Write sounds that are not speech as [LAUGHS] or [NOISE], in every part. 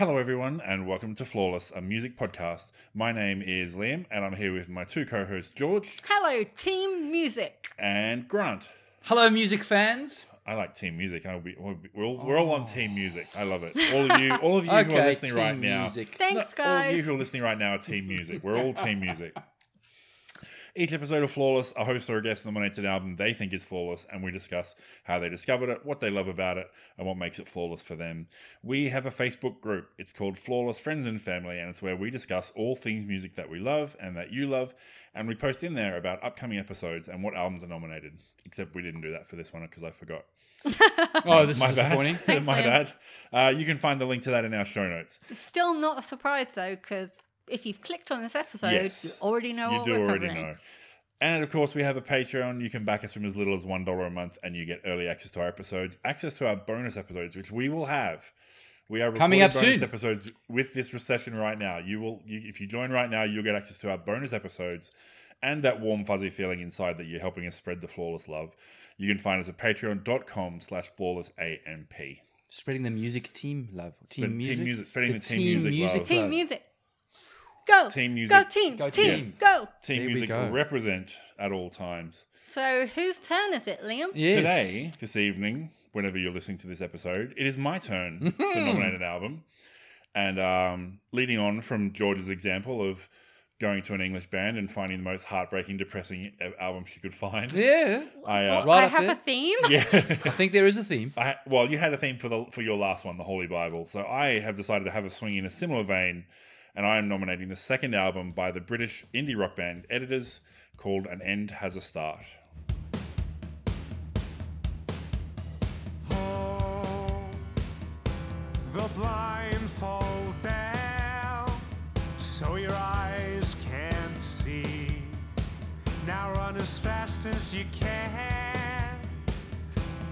Hello, everyone, and welcome to Flawless, a music podcast. My name is Liam, and I'm here with my two co hosts, George Hello, Team Music. and Grant. Hello, music fans. I like team music. I'll be, we'll be- we're, all, we're all on oh. team music. I love it. All of you, all of you who are Okay, listening right team now. Thanks, No, All of you who are listening right now are team music. We're all team music. [LAUGHS] Each episode of Flawless, a host or a guest nominates an album they think is flawless, and we discuss how they discovered it, what they love about it, and what makes it flawless for them. We have a Facebook group. It's called Flawless Friends and Family, and it's where we discuss all things music that we love and that you love, and we post in there about upcoming episodes and what albums are nominated. Except we didn't do that for this one because I forgot. [LAUGHS] Oh, this [LAUGHS] My is disappointing. bad. [LAUGHS] My Liam. bad. Uh, you can find the link to that in our show notes. Still not a surprise though, because if you've clicked on this episode, Yes. you already know you what do we're already covering. know. And of course, we have a Patreon. You can back us from as little as one dollar a month, and you get early access to our episodes, access to our bonus episodes, which we will have. We are Coming up bonus soon. episodes with this recession right now. You will, you, if you join right now, you'll get access to our bonus episodes and that warm fuzzy feeling inside that you're helping us spread the flawless love. You can find us at patreon.com slash flawless AMP. Spreading the music team love. Team Spread- music. team music, spreading the team music love. Team music. Go. Team music. Go team. Go team. team. Go. Team There we music go. represent at all times. So whose turn is it, Liam? Yes. Today, this evening, whenever you're listening to this episode, it is my turn to [LAUGHS] nominate an album. And um, leading on from George's example of going to an English band and finding the most heartbreaking, depressing album she could find. Yeah. I, uh, Right I up have there. a theme. yeah. [LAUGHS] [LAUGHS] I think there is a theme. I, well, you had a theme for the for your last one, the Holy Bible. So I have decided to have a swing in a similar vein, and I am nominating the second album by the British indie rock band Editors called "An End Has a Start." The down so your eyes can't see. Now run as fast as you can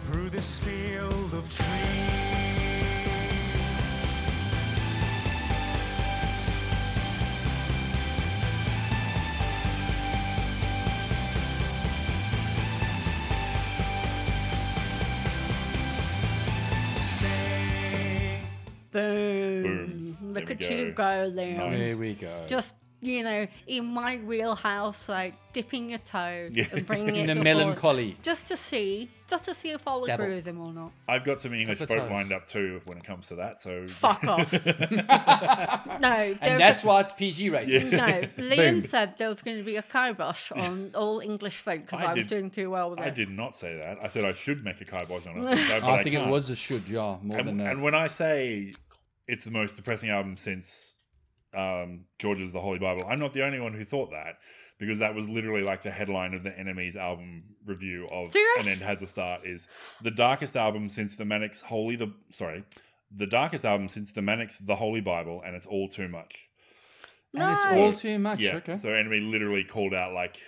through this field of trees. Boom. Boom. Look at we you go. go, Liam. Nice. There we go. Just you know, in my wheelhouse, like dipping your toe Yeah. and bringing it In the a melancholy. full- just to see, just to see if I'll Dabble. agree with him or not. I've got some English Couple folk toes. lined up too when it comes to that. So Fuck off. [LAUGHS] [LAUGHS] no, And that's a, why it's PG rated. no. [LAUGHS] Liam Boom. said there was going to be a kibosh on all English folk because I I, was did- doing too well with I it. did not say that. I said I should make a kibosh on it. but I think it can't. was a should, yeah, more And, than a. and when I say it's the most depressing album since um, George's The Holy Bible, I'm not the only one who thought that because that was literally like the headline of the NME's album review of Serious? An End Has a Start is the darkest album since the Manics Holy the sorry the darkest album since the Manics The Holy Bible and it's all too much. and it's all too much. Yeah. Okay. So NME literally called out like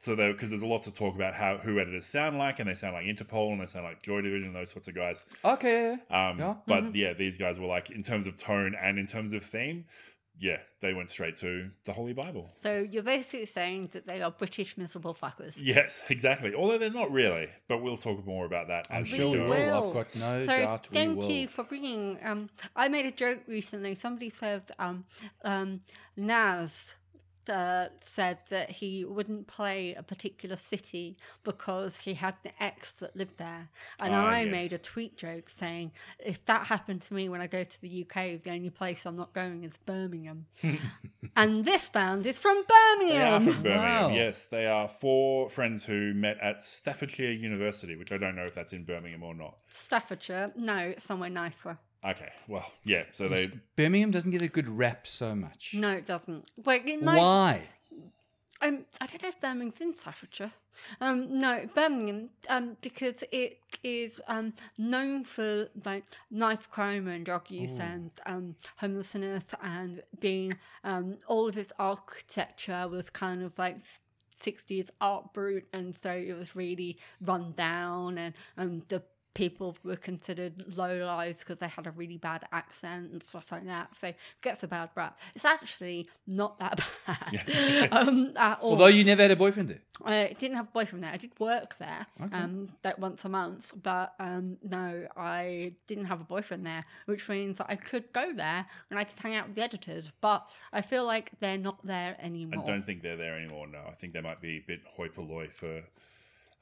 so there because there's a lot to talk about how who editors sound like and they sound like Interpol and they sound like Joy Division and those sorts of guys. okay. Um, Yeah. But yeah, these guys were like in terms of tone and in terms of theme, yeah, they went straight to the Holy Bible. So you're basically saying that they are British miserable fuckers. Yes, exactly. Although they're not really, but we'll talk more about that. I'm sure we go. will. I've got no so doubt we thank will. you for bringing. Um, I made a joke recently. Somebody said um, um, Nas uh, said that he wouldn't play a particular city because he had the ex that lived there, and Ah, I yes. made a tweet joke saying if that happened to me when I go to the UK, the only place I'm not going is Birmingham, [LAUGHS] and this band is from They are Birmingham. from Birmingham. Wow. Yes, they are four friends who met at Staffordshire University, which I don't know if that's in Birmingham or not. Staffordshire, no, it's somewhere nicer. Okay, well, yeah. So they Birmingham doesn't get a good rep so much. No, it doesn't. But it might, Why? Um, I don't know if Birmingham's in Staffordshire. Um, no, Birmingham, um, because it is um known for like knife crime and drug use and um homelessness and being um all of its architecture was kind of like. 60s art brute and so it was really run down and um the people were considered low lives because they had a really bad accent and stuff like that. So it gets a bad rap. It's actually not that [LAUGHS] bad [LAUGHS] um, at all. Although you never had a boyfriend there. I didn't have a boyfriend there. I did work there, um, like once a month, but um, no, I didn't have a boyfriend there, which means that I could go there and I could hang out with the editors. But I feel like they're not there anymore. I don't think they're there anymore. No, I think they might be a bit hoi polloi for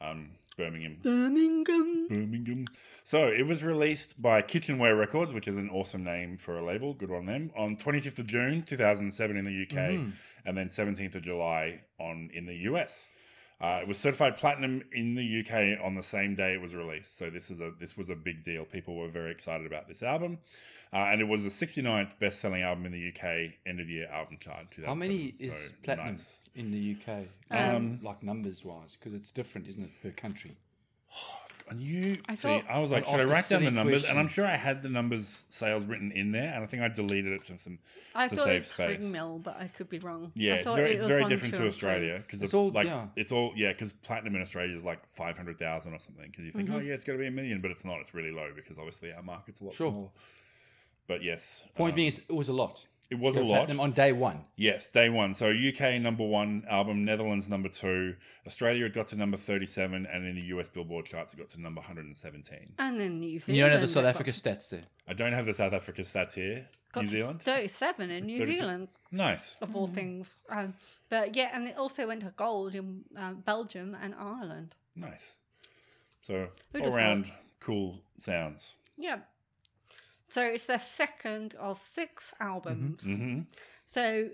um, Birmingham. Birmingham. Birmingham. So it was released by Kitchenware Records, which is an awesome name for a label. Good on them. On 25th of June 2007 in the UK, and then 17th of July on in the US. Uh, it was certified platinum in the UK on the same day it was released. So this is a this was a big deal. People were very excited about this album, uh, and it was the 69th best selling album in the UK end of year album chart. How many 2007. is So, platinum nice. in the UK? Um, like numbers wise, because it's different, isn't it, per country? [SIGHS] [SIGHS] [SIGHS] And you I see, thought- I was like, I'd should I write down the numbers? question. And I'm sure I had the numbers sales written in there, and I think I deleted it to some I to thought save it was space. three mil, but I could be wrong. Yeah, I it's very it it's very different to. Australia because It's all- like yeah. it's all yeah because platinum in Australia is like five hundred thousand or something because you think Mm-hmm. oh yeah it's going to be a million but it's not it's really low because obviously our market's a lot Sure. smaller. But yes, Point um, being, it's- it was a lot. It was a lot. platinum on day one. Yes, day one. So UK number one album, Netherlands number two, Australia it got to number thirty-seven, and in the US Billboard charts it got to number one hundred and seventeen. And then New Zealand. You don't have the South got Africa stats there. I don't have the South Africa stats here. got New to Zealand, 37 in New 37. Zealand, nice. of all things. Um, but yeah, and it also went to gold in um, Belgium and Ireland. Nice. So Who'd all have around cool sounds. Yeah. So it's their second of six albums. hmm So,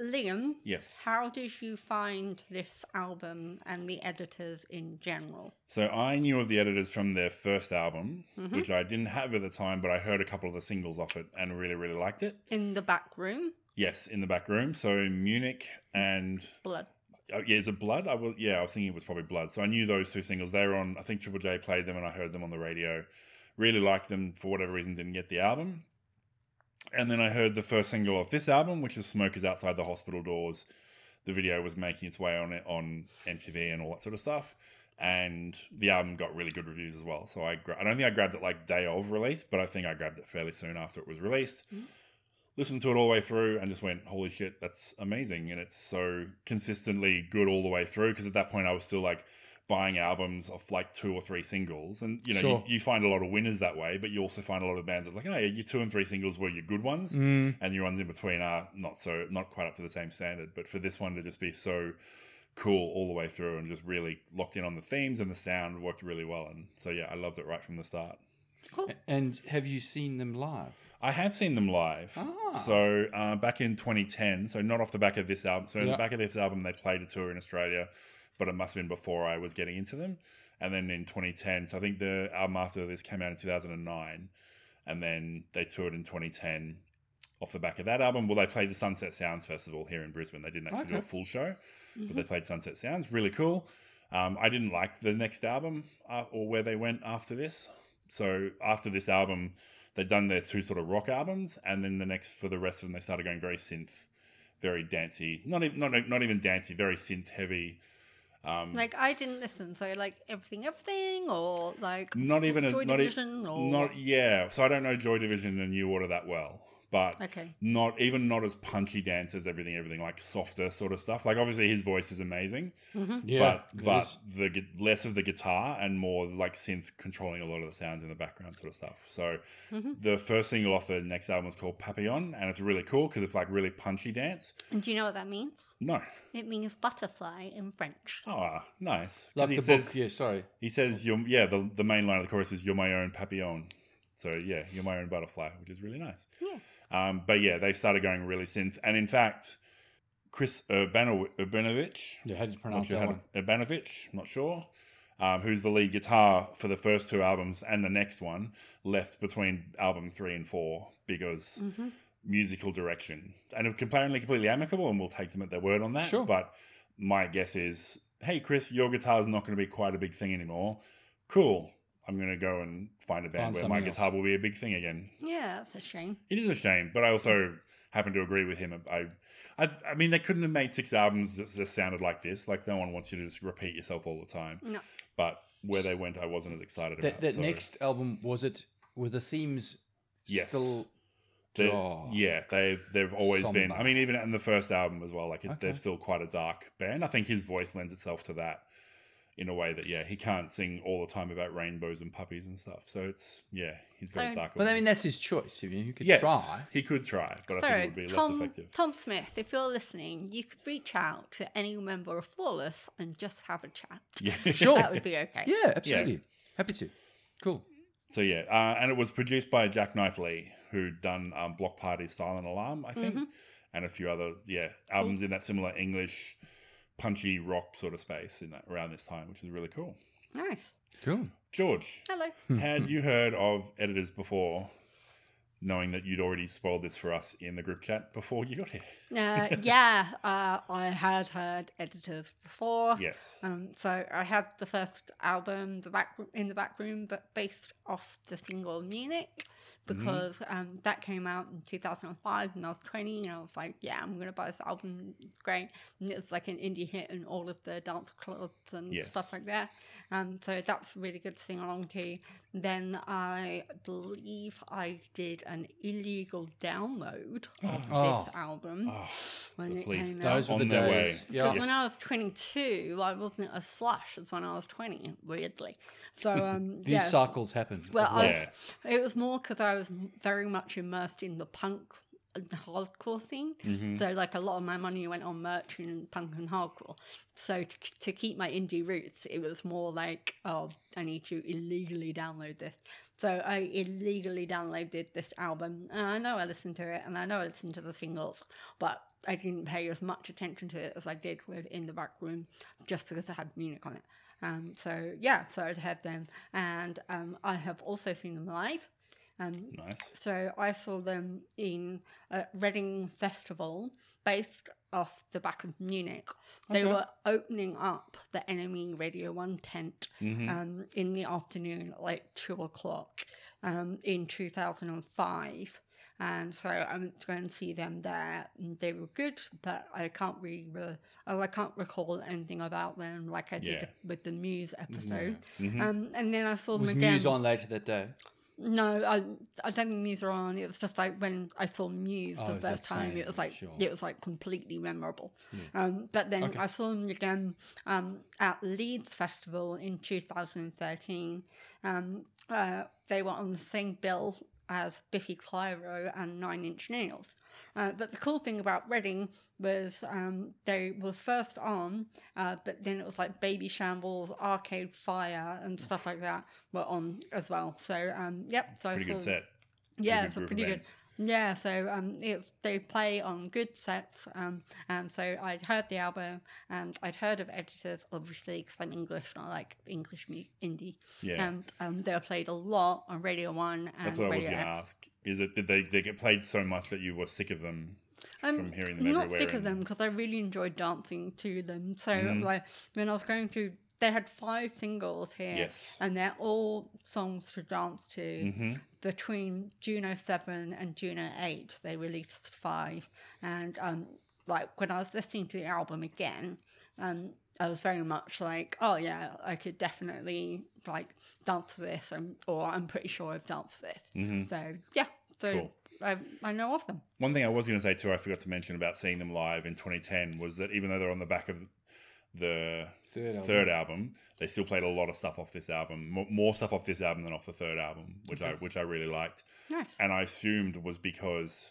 Liam, Yes. how did you find this album and the editors in general? So I knew of the editors from their first album, Mm-hmm. which I didn't have at the time, but I heard a couple of the singles off it and really, really liked it. In the back room, Yes, in the back room. So Munich and Blood. oh, yeah, is it Blood? I was yeah, I was thinking it was probably Blood. So I knew those two singles. They were on. I think Triple J played them, and I heard them on the radio. Really liked them for whatever reason. Didn't get the album. And then I heard the first single of this album, which is "Smokers Outside the Hospital Doors." The video was making its way on it on MTV and all that sort of stuff. And the album got really good reviews as well. So I, gra- I don't think I grabbed it like day of release, but I think I grabbed it fairly soon after it was released mm-hmm. listened to it all the way through and just went, holy shit, that's amazing. And it's so consistently good all the way through. Because at that point, I was still like buying albums of like two or three singles. And, you know, Sure. you, you find a lot of winners that way, but you also find a lot of bands that like, oh, yeah, your two and three singles were your good ones. Mm. And your ones in between are not so, not quite up to the same standard. But for this one to just be so cool all the way through and just really locked in on the themes and the sound worked really well. And so, yeah, I loved it right from the start. Cool. And have you seen them live? I have seen them live. Ah. So uh, back in 2010, so not off the back of this album. So in the back of this album, they played a tour in Australia, but it must have been before I was getting into them. And then in 2010, so I think the album after this came out in 2009, and then they toured in 2010 off the back of that album. Well, they played the Sunset Sounds Festival here in Brisbane. They didn't actually do a full show, but they played Sunset Sounds. Really cool. Um, I didn't like the next album uh, or where they went after this. So after this album, they'd done their two sort of rock albums, and then the next for the rest of them, they started going very synth, very dancey. Not even not not even dancey, very synth heavy. Um, Like, I didn't listen. So, like, everything, everything, or like. not even a Joy not, e- Division, or. not yeah. So I don't know Joy Division and New Order that well, but Okay. not even not as punchy dance as everything, everything like softer sort of stuff. Like obviously his voice is amazing, mm-hmm. Yeah. but but is. the less of the guitar and more like synth controlling a lot of the sounds in the background sort of stuff. So mm-hmm. the first single off the next album is called Papillon, and it's really cool because it's like really punchy dance. And do you know what that means? No, It means butterfly in French. Oh, nice. like he the says book. Yeah, sorry. he says you're yeah. The the main line of the chorus is "You're my own papillon." So yeah, you're my own butterfly, which is really nice. Yeah. Um, but yeah, they started going really synth, and in fact, Chris Urbano- Urbanowicz, Yeah, how do you not pronounce sure that how one? to, Urbanowicz, not sure, um, who's the lead guitar for the first two albums and the next one, left between album three and four because Mm-hmm. musical direction. And apparently completely amicable, and we'll take them at their word on that. Sure. But my guess is, hey, Chris, your guitar's not going to be quite a big thing anymore. Cool. I'm going to go and find a band Find where my something else. guitar will be a big thing again. Yeah, that's a shame. It is a shame, but I also happen to agree with him. I, I, I mean, they couldn't have made six albums that just sounded like this. Like no one wants you to just repeat yourself all the time. No. But where they went, I wasn't as excited That about. that so next album was it? Were the themes Yes. still? they're- yeah, they've they've always been. Somber. I mean, even in the first album as well, like it, Okay. they're still quite a dark band. I think his voice lends itself to that in a way that yeah, he can't sing all the time about rainbows and puppies and stuff. So it's yeah, he's got a So- dark. But I mean, that's his choice. I you could yes, try. he could try, but I think it would be Tom, less effective. Tom Smith, if you're listening, you could reach out to any member of Flawless and just have a chat. Yeah, [LAUGHS] Sure. That would be okay. Yeah, absolutely. Happy to. Cool. So yeah, uh, and it was produced by Jacknife Lee, who'd done um, Bloc Party, Silent Alarm, I think, Mm-hmm. and a few other yeah albums in that similar English punchy rock sort of space in that around this time, which is really cool. Nice. Cool. George, Hello. had you heard of editors before, knowing that you'd already spoiled this for us in the group chat before you got here? Uh, yeah, uh, I had heard editors before. Yes. Um, so I had the first album, the back in the back room, but based off the single Munich, because um, that came out in 2005, and I was 20, and I was like, yeah, I'm gonna buy this album. It's great, and it was like an indie hit in all of the dance clubs and Yes. stuff like that. Um, so that's really good to sing along to. Then I believe I did an illegal download of Oh. this album when the it police. came out. Those were the days. way. Yeah. Because when I was 22, I wasn't as flush as when I was 20, weirdly. So, [LAUGHS] um, These yeah. cycles happen. well, I was, it was more because I was very much immersed in the punk and hardcore scene. Mm-hmm. So, like, a lot of my money went on merch and punk and hardcore. So, to, to keep my indie roots, it was more like, oh, I need to illegally download this. So, I illegally downloaded this album. And I know I listened to it and I know I listened to the singles, but I didn't pay as much attention to it as I did with In the Back Room just because it had Munich on it. Um, so, yeah, so I'd had them. And um, I have also seen them live. Um, Nice. so I saw them in a Reading Festival based off the back of Munich. They Okay. were opening up the NME Radio 1 tent um, in the afternoon, at like 2 o'clock um, in 2005. And so I went to go and see them there, and they were good, but I can't really, re- oh, I can't recall anything about them like I did Yeah. with the Muse episode. Um, and then I saw was them again. Muse on later that day? No, I I don't think Muse are on. It was just like when I saw Muse Oh, the first time, same? it was like Sure. it was like completely memorable. Um, but then I saw them again um, at Leeds Festival in 2013. Um, uh, they were on the same bill as Biffy Clyro and Nine Inch Nails. Uh, but the cool thing about Reading was um, they were first on, uh, but then it was like Babyshambles, Arcade Fire, and stuff like that were on as well. So, um, yep. So I Pretty good set. Yeah, it's a pretty good. Yeah, so um, it, they play on good sets, um, and so I'd heard the album, and I'd heard of editors, obviously, because I'm English and I like English mu- indie. Yeah. And um, they were played a lot on Radio One and That's what I was going to ask. Is it did they they get played so much that you were sick of them I'm from hearing them I'm not sick of them because I really enjoyed dancing to them. So Mm-hmm. like when I was going through, they had five singles here, Yes. and they're all songs to dance to. Mm-hmm. Between June 07 and June 08, they released five, and um, like when I was listening to the album again, um, I was very much like, oh yeah, I could definitely like dance to this, um, or I'm pretty sure I've danced to this. So yeah, so Mm-hmm. Cool. I, I know of them. One thing I was going to say too, I forgot to mention about seeing them live in 2010 was that even though they're on the back of the Third album. third album, they still played a lot of stuff off this album, more stuff off this album than off the third album, which I which I really liked, Nice. and I assumed was because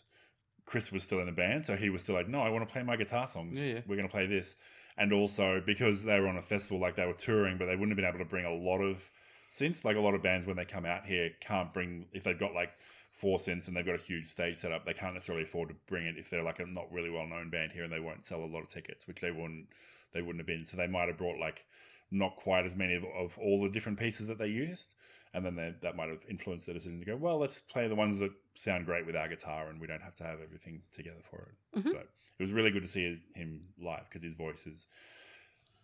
Chris was still in the band, so he was still like, no, I want to play my guitar songs. Yeah, yeah. We're going to play this, and also because they were on a festival, like they were touring, but they wouldn't have been able to bring a lot of synths. Like a lot of bands when they come out here can't bring if they've got like four synths and they've got a huge stage set up, they can't necessarily afford to bring it if they're like a not really well known band here and they won't sell a lot of tickets, which they wouldn't they wouldn't have been. So they might have brought like not quite as many of, of all the different pieces that they used. And then they, that might have influenced their decision to go, well, let's play the ones that sound great with our guitar and we don't have to have everything together for it. Mm-hmm. But it was really good to see him live because his voice is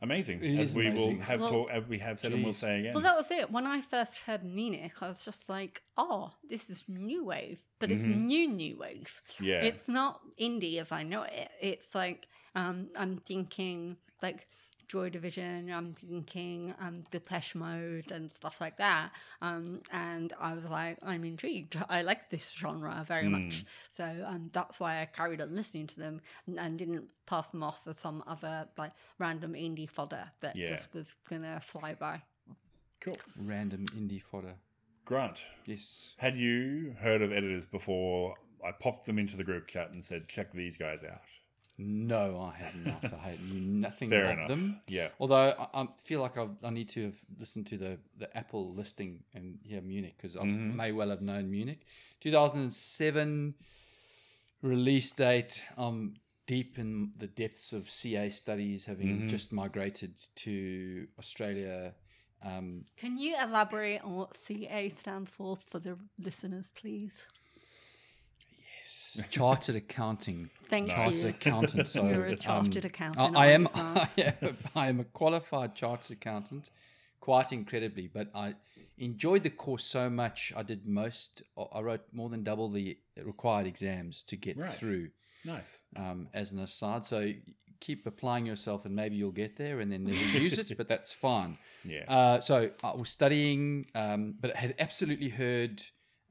amazing. It as is we amazing. will have Well- talk, as we have said and we'll say again. Well, that was it. When I first heard Munich, I was just like, oh, this is new wave, but it's new new wave. Mm-hmm. Yeah. It's not indie as I know it. It's like, um, I'm thinking like Joy Division, I'm thinking um, Depeche Mode and stuff like that. Um, and I was like, I'm intrigued. [LAUGHS] I like this genre very Hmm. much. So um, that's why I carried on listening to them and, and didn't pass them off as some other like random indie fodder that Yeah. just was gonna fly by. Cool. Random indie fodder. Grant, Yes. had you heard of editors before I popped them into the group chat and said, check these guys out? No, I have not. I knew [LAUGHS] nothing Fair of enough. them. Yeah. Although I, I feel like I've, I need to have listened to the, the Apple listing and hear Munich because I Mm-hmm. may well have known Munich. 2007 release date. I'm deep in the depths of CA studies, having Mm-hmm. just migrated to Australia. Um, Can you elaborate on what CA stands for for the listeners, please? Chartered accounting. Thank Chartered you. accountant. So You're a um, chartered accountant. I, I am. [LAUGHS] I am. I am a qualified chartered accountant, quite incredibly. But I enjoyed the course so much. I did most. I wrote more than double the required exams to get Right. through. Nice. Um, as an aside, so keep applying yourself, and maybe you'll get there, and then never use it. But that's fine. [LAUGHS] Yeah. Uh, so I was studying, um, but had absolutely heard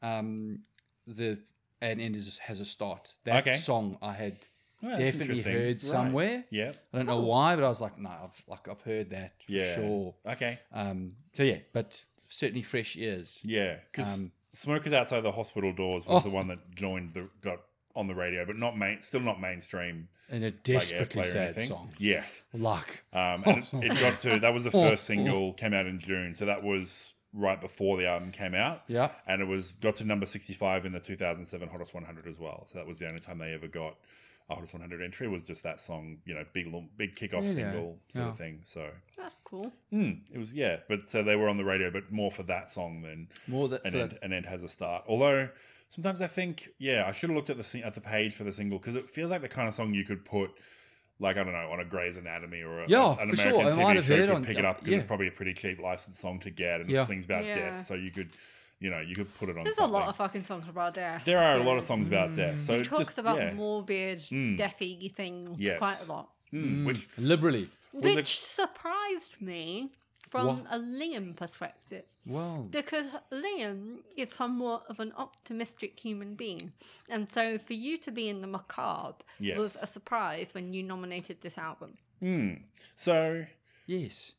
um, the an end is, has a start. That Okay. song I had Oh, that's definitely interesting. heard Right. somewhere. Yeah. I don't know why, but I was like, no, I've like I've heard that for Yeah. sure. Okay. Um, so yeah, but certainly fresh ears. Yeah. Because Um, Smokers Outside the Hospital Doors was Oh. the one that joined the got on the radio, but not main, still not mainstream. And a Like desperately airplay or sad anything. song. Yeah. Luck. Um, and it, it got to that was the [LAUGHS] first Oh. single came out in June, so that was right before the album came out. Yeah. and it was got to number sixty five in the two thousand seven Hottest One Hundred as well. So that was the only time they ever got a Hottest One Hundred entry. Was just that song, you know, big little- big kickoff Really? single sort Yeah. of thing. So That's cool. mm, it was yeah, but so they were on the radio, but more for that song than More that an for end, an end has a start. Although sometimes I think, yeah, I should have looked at the at the page for the single because it feels like the kind of song you could put, like I don't know, on a Grey's Anatomy or a, Yeah, an for sure. American TV show you could on- pick it up because yeah. it's probably a pretty cheap licensed song to get, and Yeah. it sings about Yeah. death, so you could, you know, you could put it on. There's something. a lot of fucking songs about death. There are a lot of songs about death. So He talks just, about yeah. morbid, Mm. deathy things Yes. quite a lot. Mm, which liberally. Was Which it- surprised me from What? a Liam perspective. Well, Because Liam is somewhat of an optimistic human being. And so for you to be in the macabre was a surprise when you nominated this album. mm, so yes.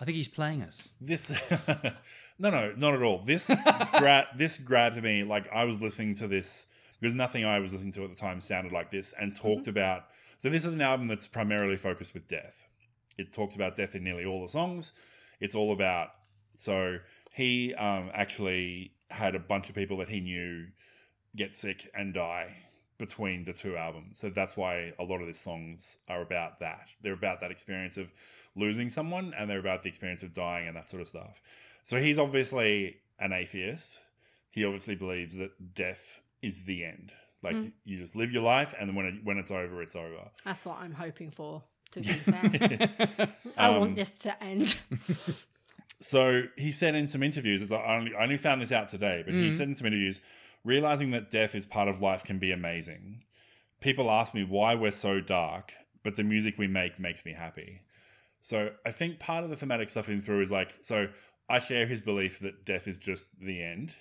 I think he's playing us. this [LAUGHS] no no not at all this [LAUGHS] gra- this grabbed me like i was listening to this because nothing i was listening to at the time sounded like this and talked about so this is an album that's primarily focused with death it talks about death in nearly all the songs it's all about so he um, actually had a bunch of people that he knew get sick and die between the two albums. So that's why a lot of these songs are about that. They're about that experience of losing someone and they're about the experience of dying and that sort of stuff. So he's obviously an atheist. He obviously believes that death is the end. Like you just live your life and then when it, when it's over, it's over. That's what I'm hoping for, to be fair. [LAUGHS] I Um, want this to end. [LAUGHS] So he said in some interviews, as I only, I only found this out today, but he said in some interviews, realizing that death is part of life can be amazing. People ask me why we're so dark, but the music we make makes me happy. So I think part of the thematic stuff in through is like, so I share his belief that death is just the end.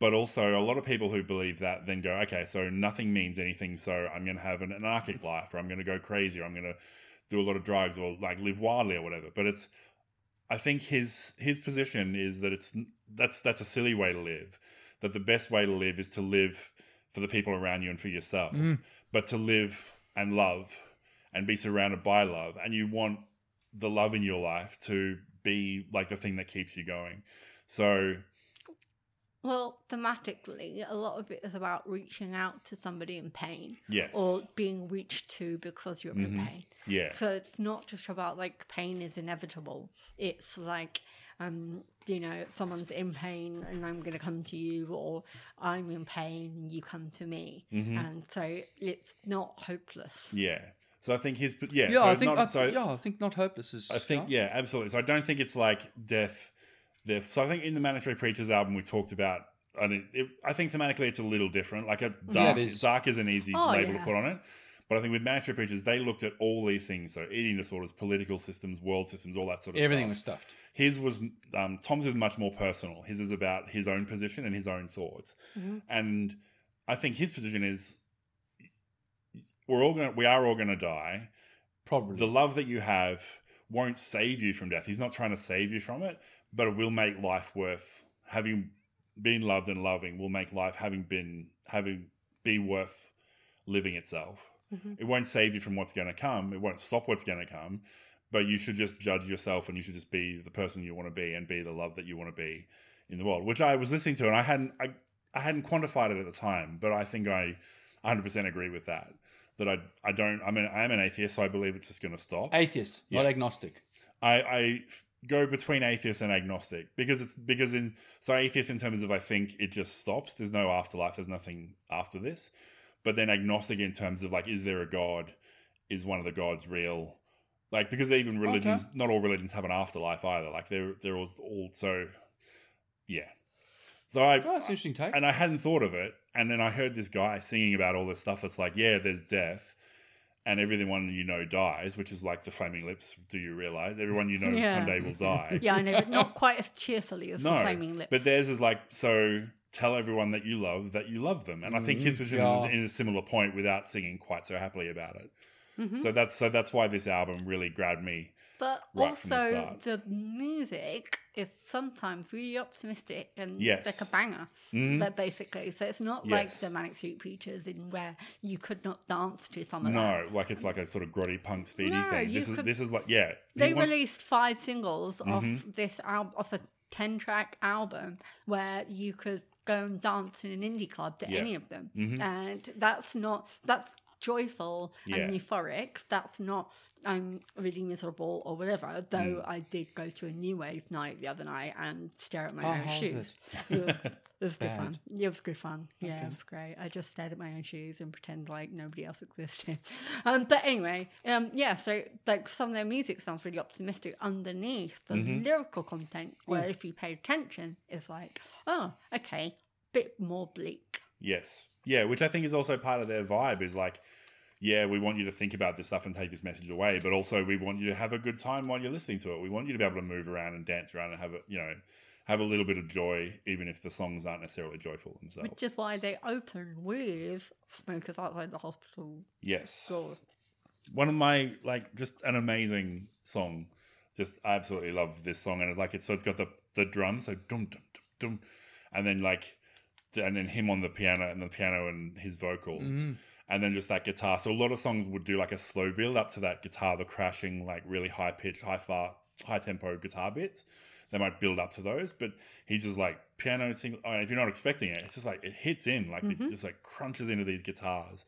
But also, a lot of people who believe that then go, okay, so nothing means anything. So I'm going to have an anarchic life, or I'm going to go crazy, or I'm going to do a lot of drugs, or like live wildly, or whatever. But it's, I think his his position is that it's that's that's a silly way to live. That the best way to live is to live for the people around you and for yourself, mm. but to live and love and be surrounded by love, and you want the love in your life to be like the thing that keeps you going. So Well, thematically, a lot of it is about reaching out to somebody in pain yes, or being reached to because you're in Mhm. pain. yeah, So it's not just about like pain is inevitable. It's like, um, you know, someone's in pain and I'm going to come to you, or I'm in pain and you come to me. And so it's not hopeless. Mm-hmm. yeah. So I think his yeah. Yeah, so I think. not, I, so yeah, I think not hopeless is. I think yeah, absolutely. So I don't think it's like death, death. So I think in the Manic Street Preachers album we talked about. And it, it, I think thematically it's a little different. Like a dark, it is. dark is an easy Oh, label yeah. to put on it. But I think with Street Preachers, they looked at all these things. So eating disorders, political systems, world systems, all that sort of stuff. Everything stuff. was stuffed. His was um, Tom's is much more personal. His is about his own position and his own thoughts. And I think his position is we're all gonna we are all gonna die. Probably. The love that you have won't save you from death. He's not trying to save you from it, but it will make life worth having been loved and loving will make life having been having be worth living itself. Mm-hmm. It won't save you from what's going to come. It won't stop what's going to come, but you should just judge yourself and you should just be the person you want to be and be the love that you want to be in the world. Which I was listening to and I hadn't I, I hadn't quantified it at the time, but I think I 100% agree with that. That I I don't I mean I am an atheist, so I believe it's just going to stop. Atheist, not agnostic. I, I, go between atheist and agnostic because it's because in so atheist in terms of I think it just stops. There's no afterlife. There's nothing after this. But then agnostic in terms of like, is there a god? Is one of the gods real? Like because even religions, not all religions have an afterlife either. Like they're they're all, all so yeah. So I Oh, interesting take. and I hadn't thought of it. And then I heard this guy singing about all this stuff. It's like, yeah, there's death, and everyone you know dies, which is like the flaming lips. Do you realize everyone you know Yeah. someday will die? Yeah, I know, but not [LAUGHS] quite as cheerfully as the flaming lips. but theirs is like so. Tell everyone that you love that you love them, and I think his Mm, position yeah. is in a similar point without singing quite so happily about it. Mm-hmm. So that's so that's why this album really grabbed me. But right from the also, the, music is sometimes really optimistic and Yes. like a banger. Mhm. That basically, so it's not like the Manic Street Preachers in where you could not dance to some of that. No, like it's like a sort of grotty punk speedy No, thing. This is could- this is like yeah. They he wants- released five singles Mm-hmm. off this album, off a ten-track album, where you could go and dance in an indie club to Yeah. any of them, and that's not that's joyful Yeah. and euphoric. That's not I'm really miserable or whatever. Though Mm. I did go to a new wave night the other night and stare at my Oh, own shoes. It was, it [LAUGHS] was good fun. It was good fun. Yeah, Okay. it was great. I just stared at my own shoes and pretend like nobody else existed. [LAUGHS] Um, but anyway, um, yeah. So like some of their music sounds really optimistic underneath the Mm-hmm. lyrical content, where if you pay attention, it's like, oh, okay, bit more bleak. Yes. Yeah, which I think is also part of their vibe is like, yeah, we want you to think about this stuff and take this message away, but also we want you to have a good time while you're listening to it. We want you to be able to move around and dance around and have a, you know, have a little bit of joy, even if the songs aren't necessarily joyful themselves. Which is why they open with smokers outside the hospital yes. doors. One of my like just an amazing song. Just I absolutely love this song and it's like it's so it's got the the drum so dum dum dum dum and then like and then him on the piano and the piano and his vocals mm-hmm. and then just that guitar. So a lot of songs would do like a slow build up to that guitar, the crashing like really high pitch, high far, high tempo guitar bits. They might build up to those, but he's just like piano sing. Oh, if you're not expecting it, it's just like it hits in, like it mm-hmm. just like crunches into these guitars,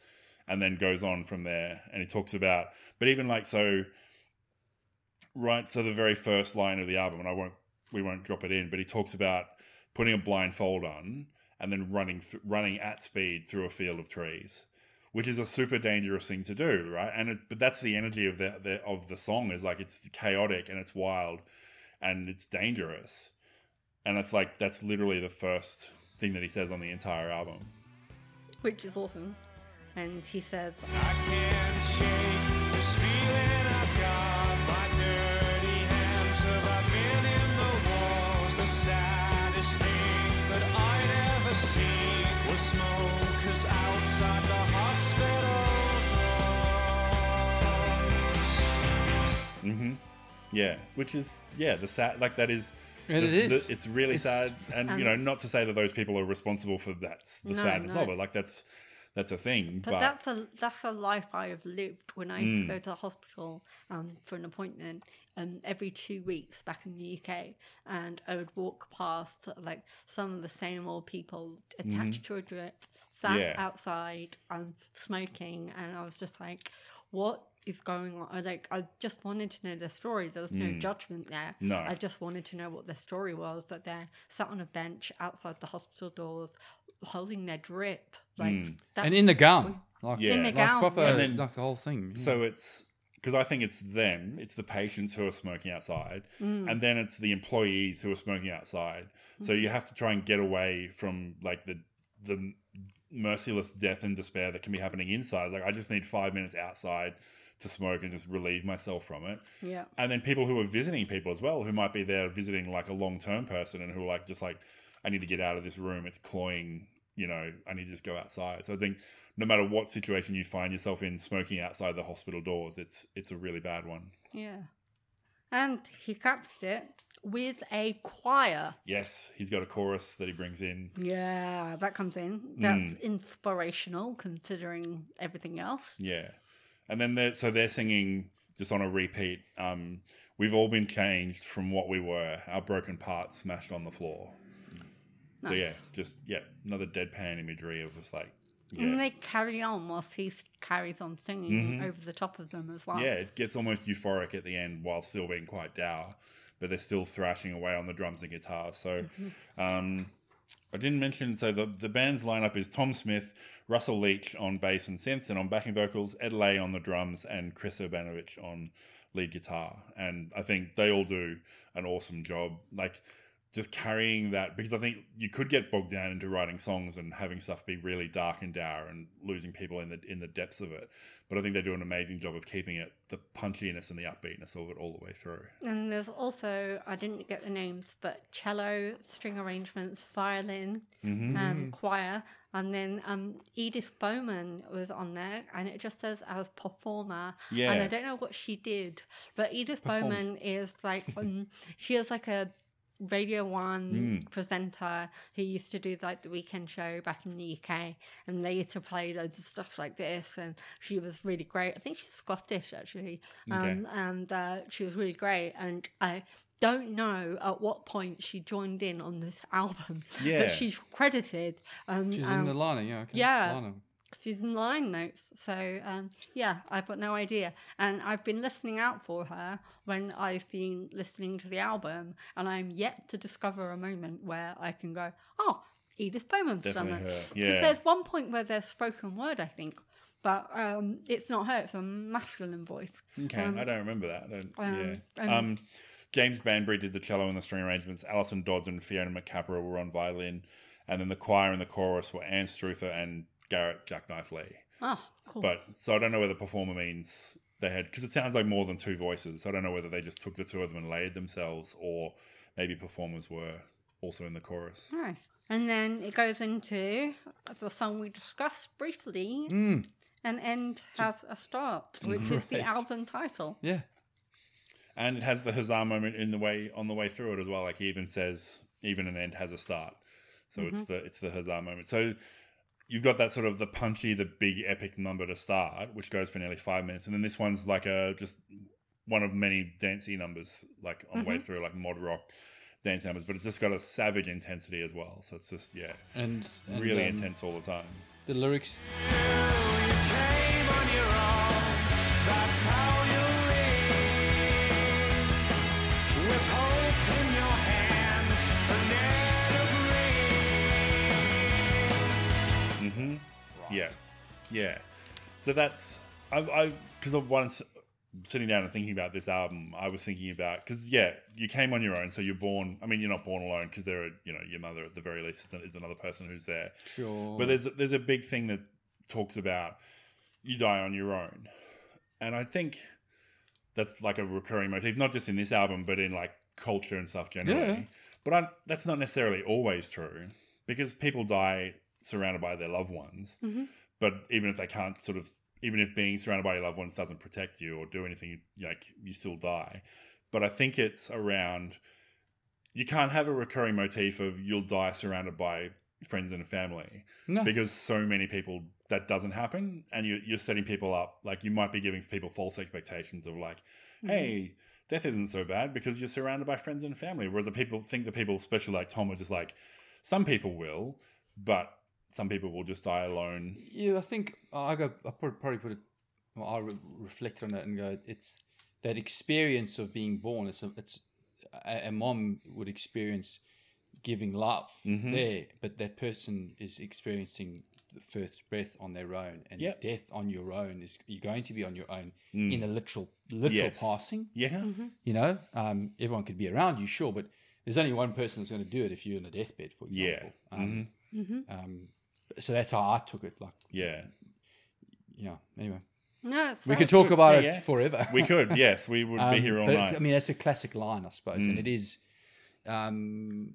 and then goes on from there. And he talks about, but even like so, right? So the very first line of the album, and I won't, we won't drop it in, but he talks about putting a blindfold on and then running, th- running at speed through a field of trees which is a super dangerous thing to do, right? And it, but that's the energy of the, the of the song is like it's chaotic and it's wild and it's dangerous, and that's like that's literally the first thing that he says on the entire album. which is awesome. And he says, Yeah, which is yeah the sad like that is. It the- is. the- it's really It's- sad, and you Um, know, not to say that those people are responsible for that the No, sadness no. of it. Like that's that's a thing, But, but, that's a that's a life I have lived. When I used Mm. to go to the hospital um, for an appointment, um, every two weeks back in the UK, and I would walk past like some of the same old people attached to a drip, sat. Yeah. outside, um, smoking, and I was just like, "What is going on?" I, like I just wanted to know their story. There was no judgment there. Mm. No. I just wanted to know what their story was. That they're sat on a bench outside the hospital doors, holding their drip, like Mm. that's and in the gown, like, Yeah. In the like gown, proper, yeah. And then- like the whole thing. yeah. So it's because I think it's them, it's the patients who are smoking outside, and then it's the employees who are smoking outside. So you have to try and get away from like the the merciless death and despair that can be happening inside. Like I just need five minutes outside to smoke and just relieve myself from it. Yeah. And then people who are visiting people as well, who might be there visiting like a long term person and who are like just like, I need to get out of this room. It's cloying, you know, I need to just go outside. So I think no matter what situation you find yourself in, smoking outside the hospital doors, it's it's a really bad one. Yeah. And he captured it with a choir. Yes, he's got a chorus that he brings in. Yeah, that comes in. That's hmm. inspirational considering everything else. Yeah, and then they're so they're singing just on a repeat. Um, We've all been changed from what we were. Our broken parts smashed on the floor. So yeah, just yeah, another deadpan imagery of just like And they carry on whilst he carries on singing over the top of them as well. Mm-hmm. yeah. It gets almost euphoric at the end while still being quite dour, but they're still thrashing away on the drums and guitars. So. Um, I didn't mention so the the band's lineup is Tom Smith, Russell Leetch on bass and synth, and on backing vocals, Ed Lay on the drums, and Chris Urbanowicz on lead guitar. And I think they all do an awesome job. Like just carrying that because I think you could get bogged down into writing songs and having stuff be really dark and dour and losing people in the in the depths of it. But I think they do an amazing job of keeping it the punchiness and the upbeatness of it all the way through. And there's also, I didn't get the names, but cello, string arrangements, violin, Mm-hmm. um, choir. And then um, Edith Bowman was on there, and it just says as performer. And I don't know what she did, but Edith Bowman is like, um, she is like a Radio One Mm. presenter who used to do like the weekend show back in the UK, and they used to play loads of stuff like this. And she was really great. I think she's Scottish actually, um, and uh, she was really great. And I don't know at what point she joined in on this [LAUGHS] album, Yeah. but she's credited. Um, She's um, in the liner, yeah. Okay. yeah. Liner. She's in line notes. So, um, yeah, I've got no idea. And I've been listening out for her when I've been listening to the album, and I'm yet to discover a moment where I can go, oh, Edith Bowman's done Definitely it. her. Because Yeah. there's one point where there's spoken word, I think, but um, it's not her, it's a masculine voice. Okay, Um, I don't remember that. I don't, um, yeah. um, Um, James Banbury did the cello and the string arrangements. Alison Dodds and Fiona McCapra were on violin, and then the choir and the chorus were Anne Struther and Garret Jacknife Lee. Oh, cool. But so I don't know whether performer means they had because it sounds like more than two voices. So I don't know whether they just took the two of them and layered themselves, or maybe performers were also in the chorus. Nice. And then it goes into the song we discussed briefly, Mm, and end has a start, which is the [LAUGHS] album title. yeah. and it has the huzzah moment in the way on the way through it as well. Like he even says, even an end has a start. So it's the it's the huzzah moment. So you've got that sort of the punchy, the big epic number to start, which goes for nearly five minutes, and then this one's like a just one of many dancey numbers, like on the way through, like mod rock dance numbers. But it's just got a savage intensity as well. So it's just yeah, And, and really um, intense all the time. The lyrics, You came on your own. That's how you Yeah, yeah. So that's I I because once sitting down and thinking about this album, I was thinking about because yeah, you came on your own, so you're born. I mean, you're not born alone because there are you know your mother at the very least is is another person who's there. sure. But there's there's a big thing that talks about you die on your own, and I think that's like a recurring motif, not just in this album, but in like culture and stuff generally. Yeah. But I, that's not necessarily always true because people die surrounded by their loved ones. Mm-hmm. But even if they can't sort of, even if being surrounded by your loved ones doesn't protect you or do anything, like you still die. But I think it's around. You can't have a recurring motif of you'll die surrounded by friends and family no. because so many people that doesn't happen and you, you're setting people up like you might be giving people false expectations of like mm-hmm. hey death isn't so bad because you're surrounded by friends and family whereas the people think the people especially like tom are just like some people will but some people will just die alone Yeah, I think I go. I probably put it. Well, I re- reflect on it and go. It's that experience of being born. It's a, it's a, a mom would experience giving love Mm-hmm. there, but that person is experiencing the first breath on their own, and Yep. death on your own is you're going to be on your own in a literal literal Mm. Yes. passing. yeah You know, um, everyone could be around you, sure, but there's only one person that's going to do it if you're in a deathbed, for yeah example. Um, um, So that's how I took it. Like, Yeah, yeah. Anyway, No, it's we very could talk good. about Yeah, it yeah. forever. we could. [LAUGHS] Yes, we would be Um, here all but, night. I mean, that's a classic line, I suppose, Mm. and it is um,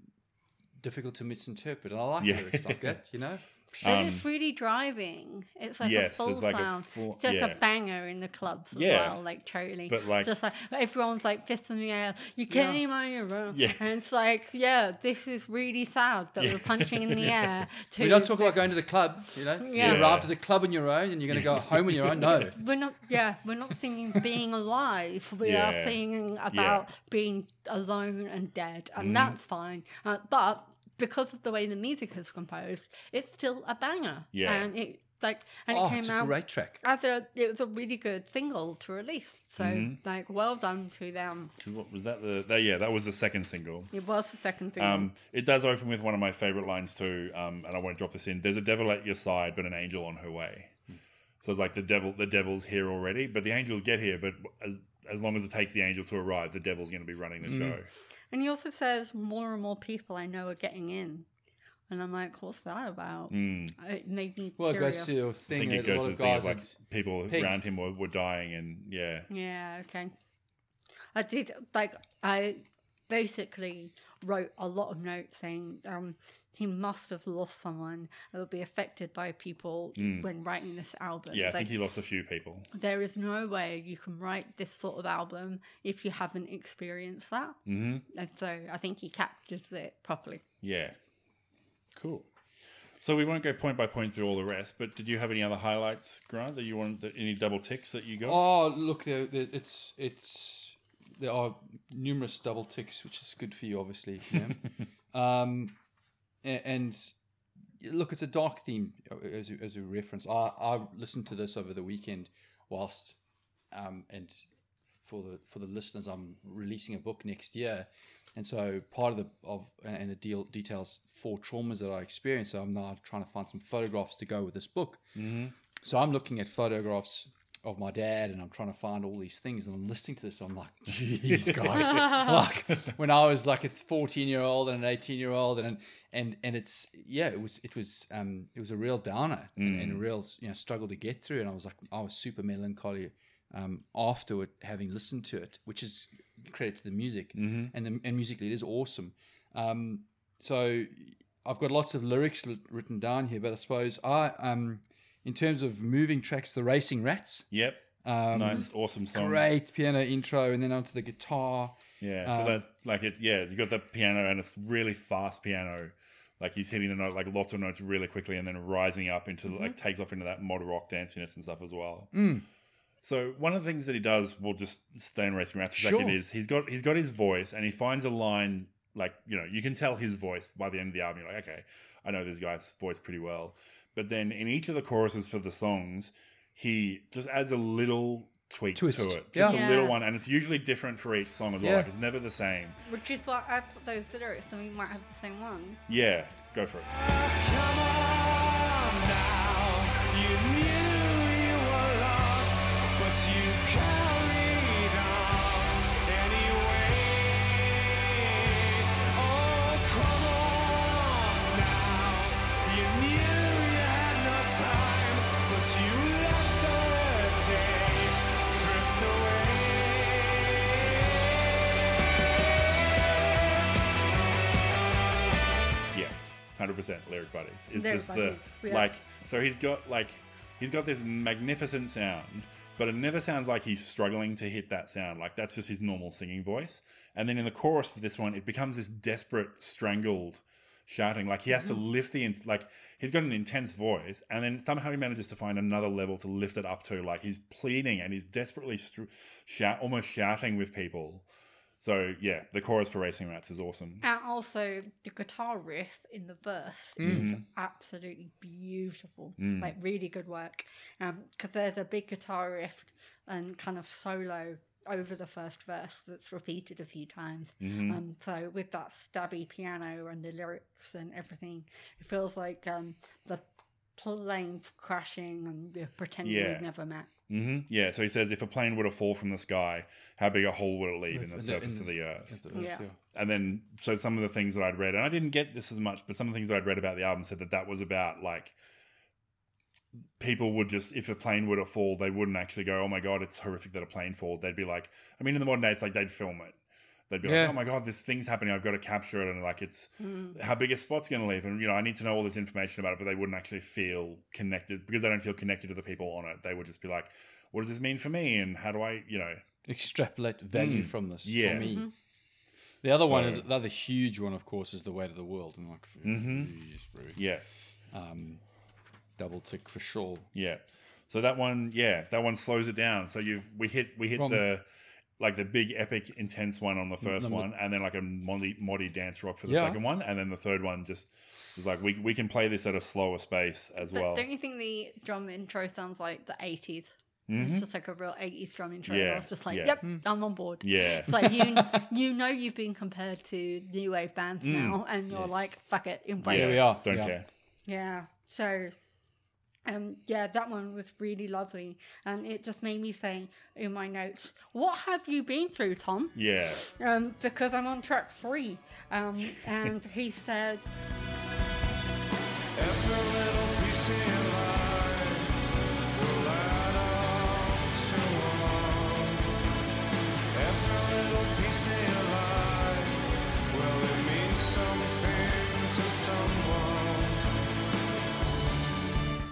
difficult to misinterpret. And I like Yeah. lyrics like that, [LAUGHS] you know. But it's really driving. It's like Um, yes, a full there's like a sound. full- it's like yeah. a banger in the clubs as Yeah. well, like totally. But, like- It's just like everyone's like fists in the air. You came on your own. Yeah. And it's like, yeah, this is really sad that we're punching in the [LAUGHS] air. To We're not talking about going to the club, you know. Yeah. You arrived at the club on your own, and you're going to go home on your own. No, [LAUGHS] We're not. Yeah, we're not singing being alive. We Yeah. are singing about being alone and dead, and that's fine. Uh, but because of the way the music is composed, it's still a banger. Yeah. and it like and oh, it came it's a out great track. as a it was a really good single to release. So Mm-hmm. like, well done to them. What was that? The, that yeah, that was the second single. It was the second single. Um, it does open with one of my favorite lines too, um, and I won't drop this in. There's a devil at your side, but an angel on her way. So it's like the devil, the devil's here already, but the angels get here. But as, as long as it takes the angel to arrive, the devil's going to be running the show. And he also says more and more people I know are getting in. And I'm like, what's that about? Mm. It made me Well, it curious. goes to your I thing. think it that a goes lot to of the thing guys of like are- people pink. around him were, were dying, and yeah, Yeah, okay. I did like I basically wrote a lot of notes saying um he must have lost someone that would be affected by people when writing this album. Mm. yeah. I Like, think he lost a few people. there is no way you can write this sort of album if you haven't experienced that. hmm And so I think he captures it properly. Yeah, cool. So we won't go point by point through all the rest, but did you have any other highlights, Grant? That you want? Any double ticks that you got? Oh, look, there, there, it's it's there are numerous double ticks, which is good for you, obviously. [LAUGHS] Um, a- and look, it's a dark theme uh, as a, as a reference. I I listened to this over the weekend whilst um and for the for the listeners, I'm releasing a book next year, and so part of the of and the deal details four traumas that I experienced. So I'm now trying to find some photographs to go with this book. So I'm looking at photographs of my dad, and I'm trying to find all these things, and I'm listening to this. I'm like, [LAUGHS] jeez, guys, [LAUGHS] like when I was like a 14 year old and an 18 year old, and and and it's yeah, it was it was um it was a real downer and, and a real you know struggle to get through, and I was like, I was super melancholy um afterward having listened to it, which is credit to the music, and the and musically it is awesome. Um, so I've got lots of lyrics li- written down here, but I suppose I um in terms of moving tracks, the Racing Rats, Yep. um, nice, awesome song. great piano intro, and then onto the guitar. Yeah, so Um, that like it's yeah, you got the piano and it's really fast piano. Like he's hitting the note like lots of notes really quickly and then rising up into like takes off into that mod rock danciness and stuff as well. Mm. So one of the things that he does, we'll just stay in racing rats for a Sure. second, is he's got he's got his voice and he finds a line like you know you can tell his voice by the end of the album. You're like, okay, I know this guy's voice pretty well. But then in each of the choruses for the songs, he just adds a little tweak Twist. to it, just Yeah. a little Yeah. one, and it's usually different for each song as well. Yeah. Like it's never the same. Which is why I put those lyrics, and we might have the same ones. Yeah, go for it. Come on now, lyric buddies. Is just the like so he's got like he's got this magnificent sound, but it never sounds like he's struggling to hit that sound. Like that's just his normal singing voice. And then in the chorus for this one, it becomes this desperate, strangled shouting. Like he has to lift the like he's got an intense voice, and then somehow he manages to find another level to lift it up to. Like he's pleading and he's desperately shout, almost shouting with people so yeah, the chorus for Racing Rats is awesome. And also the guitar riff in the verse mm. is mm. absolutely beautiful. Mm. Like really good work. Um, because there's a big guitar riff and kind of solo over the first verse that's repeated a few times. Mm-hmm. Um, so with that stabby piano and the lyrics and everything, it feels like um, the planes crashing and we're pretending Yeah. we've never met. Hmm Yeah. So he says if a plane were to fall from the sky, how big a hole would it leave in the In the- surface in of the- the earth? The earth, Yeah. and then so some of the things that I'd read, and I didn't get this as much, but some of the things that I'd read about the album said that that was about like people would just if a plane were to fall, they wouldn't actually go, "Oh my god, it's horrific that a plane fall." They'd be like, I mean, in the modern day, it's like they'd film it. They'd be Yeah. like, "Oh my god, this thing's happening. I've got to capture it," and like it's how big a spot's going to leave, and you know, I need to know all this information about it, but they wouldn't actually feel connected because they don't feel connected to the people on it. They would just be like, "What does this mean for me?" And how do I, you know, Extrapolate value Mm. from this. Yeah. For me. The other one is the other huge one, of course, is the weight of the world. And like, Mhm. yeah, um, double tick for sure. Yeah. So that one, yeah, that one slows it down. So you've we hit we hit From- the like the big epic intense one on the first Number- one, and then like a moddy, moddy dance rock for the Yeah. second one, and then the third one just is like we we can play this at a slower space as But well. don't you think the drum intro sounds like the 80s? Mhm. It's just like a real 80s drum intro. Yeah, And I was just like, yeah. yep, I'm on board. Yeah. It's like you [LAUGHS] you know you've been compared to new wave bands Mm. now, and you're like, fuck it, embrace yeah, it. we are, Don't yeah. care. Yeah. So, um, yeah, that one was really lovely, and it just made me say in my notes, "What have you been through, Tom?" Yeah. Um, because I'm on track three, um, and he said,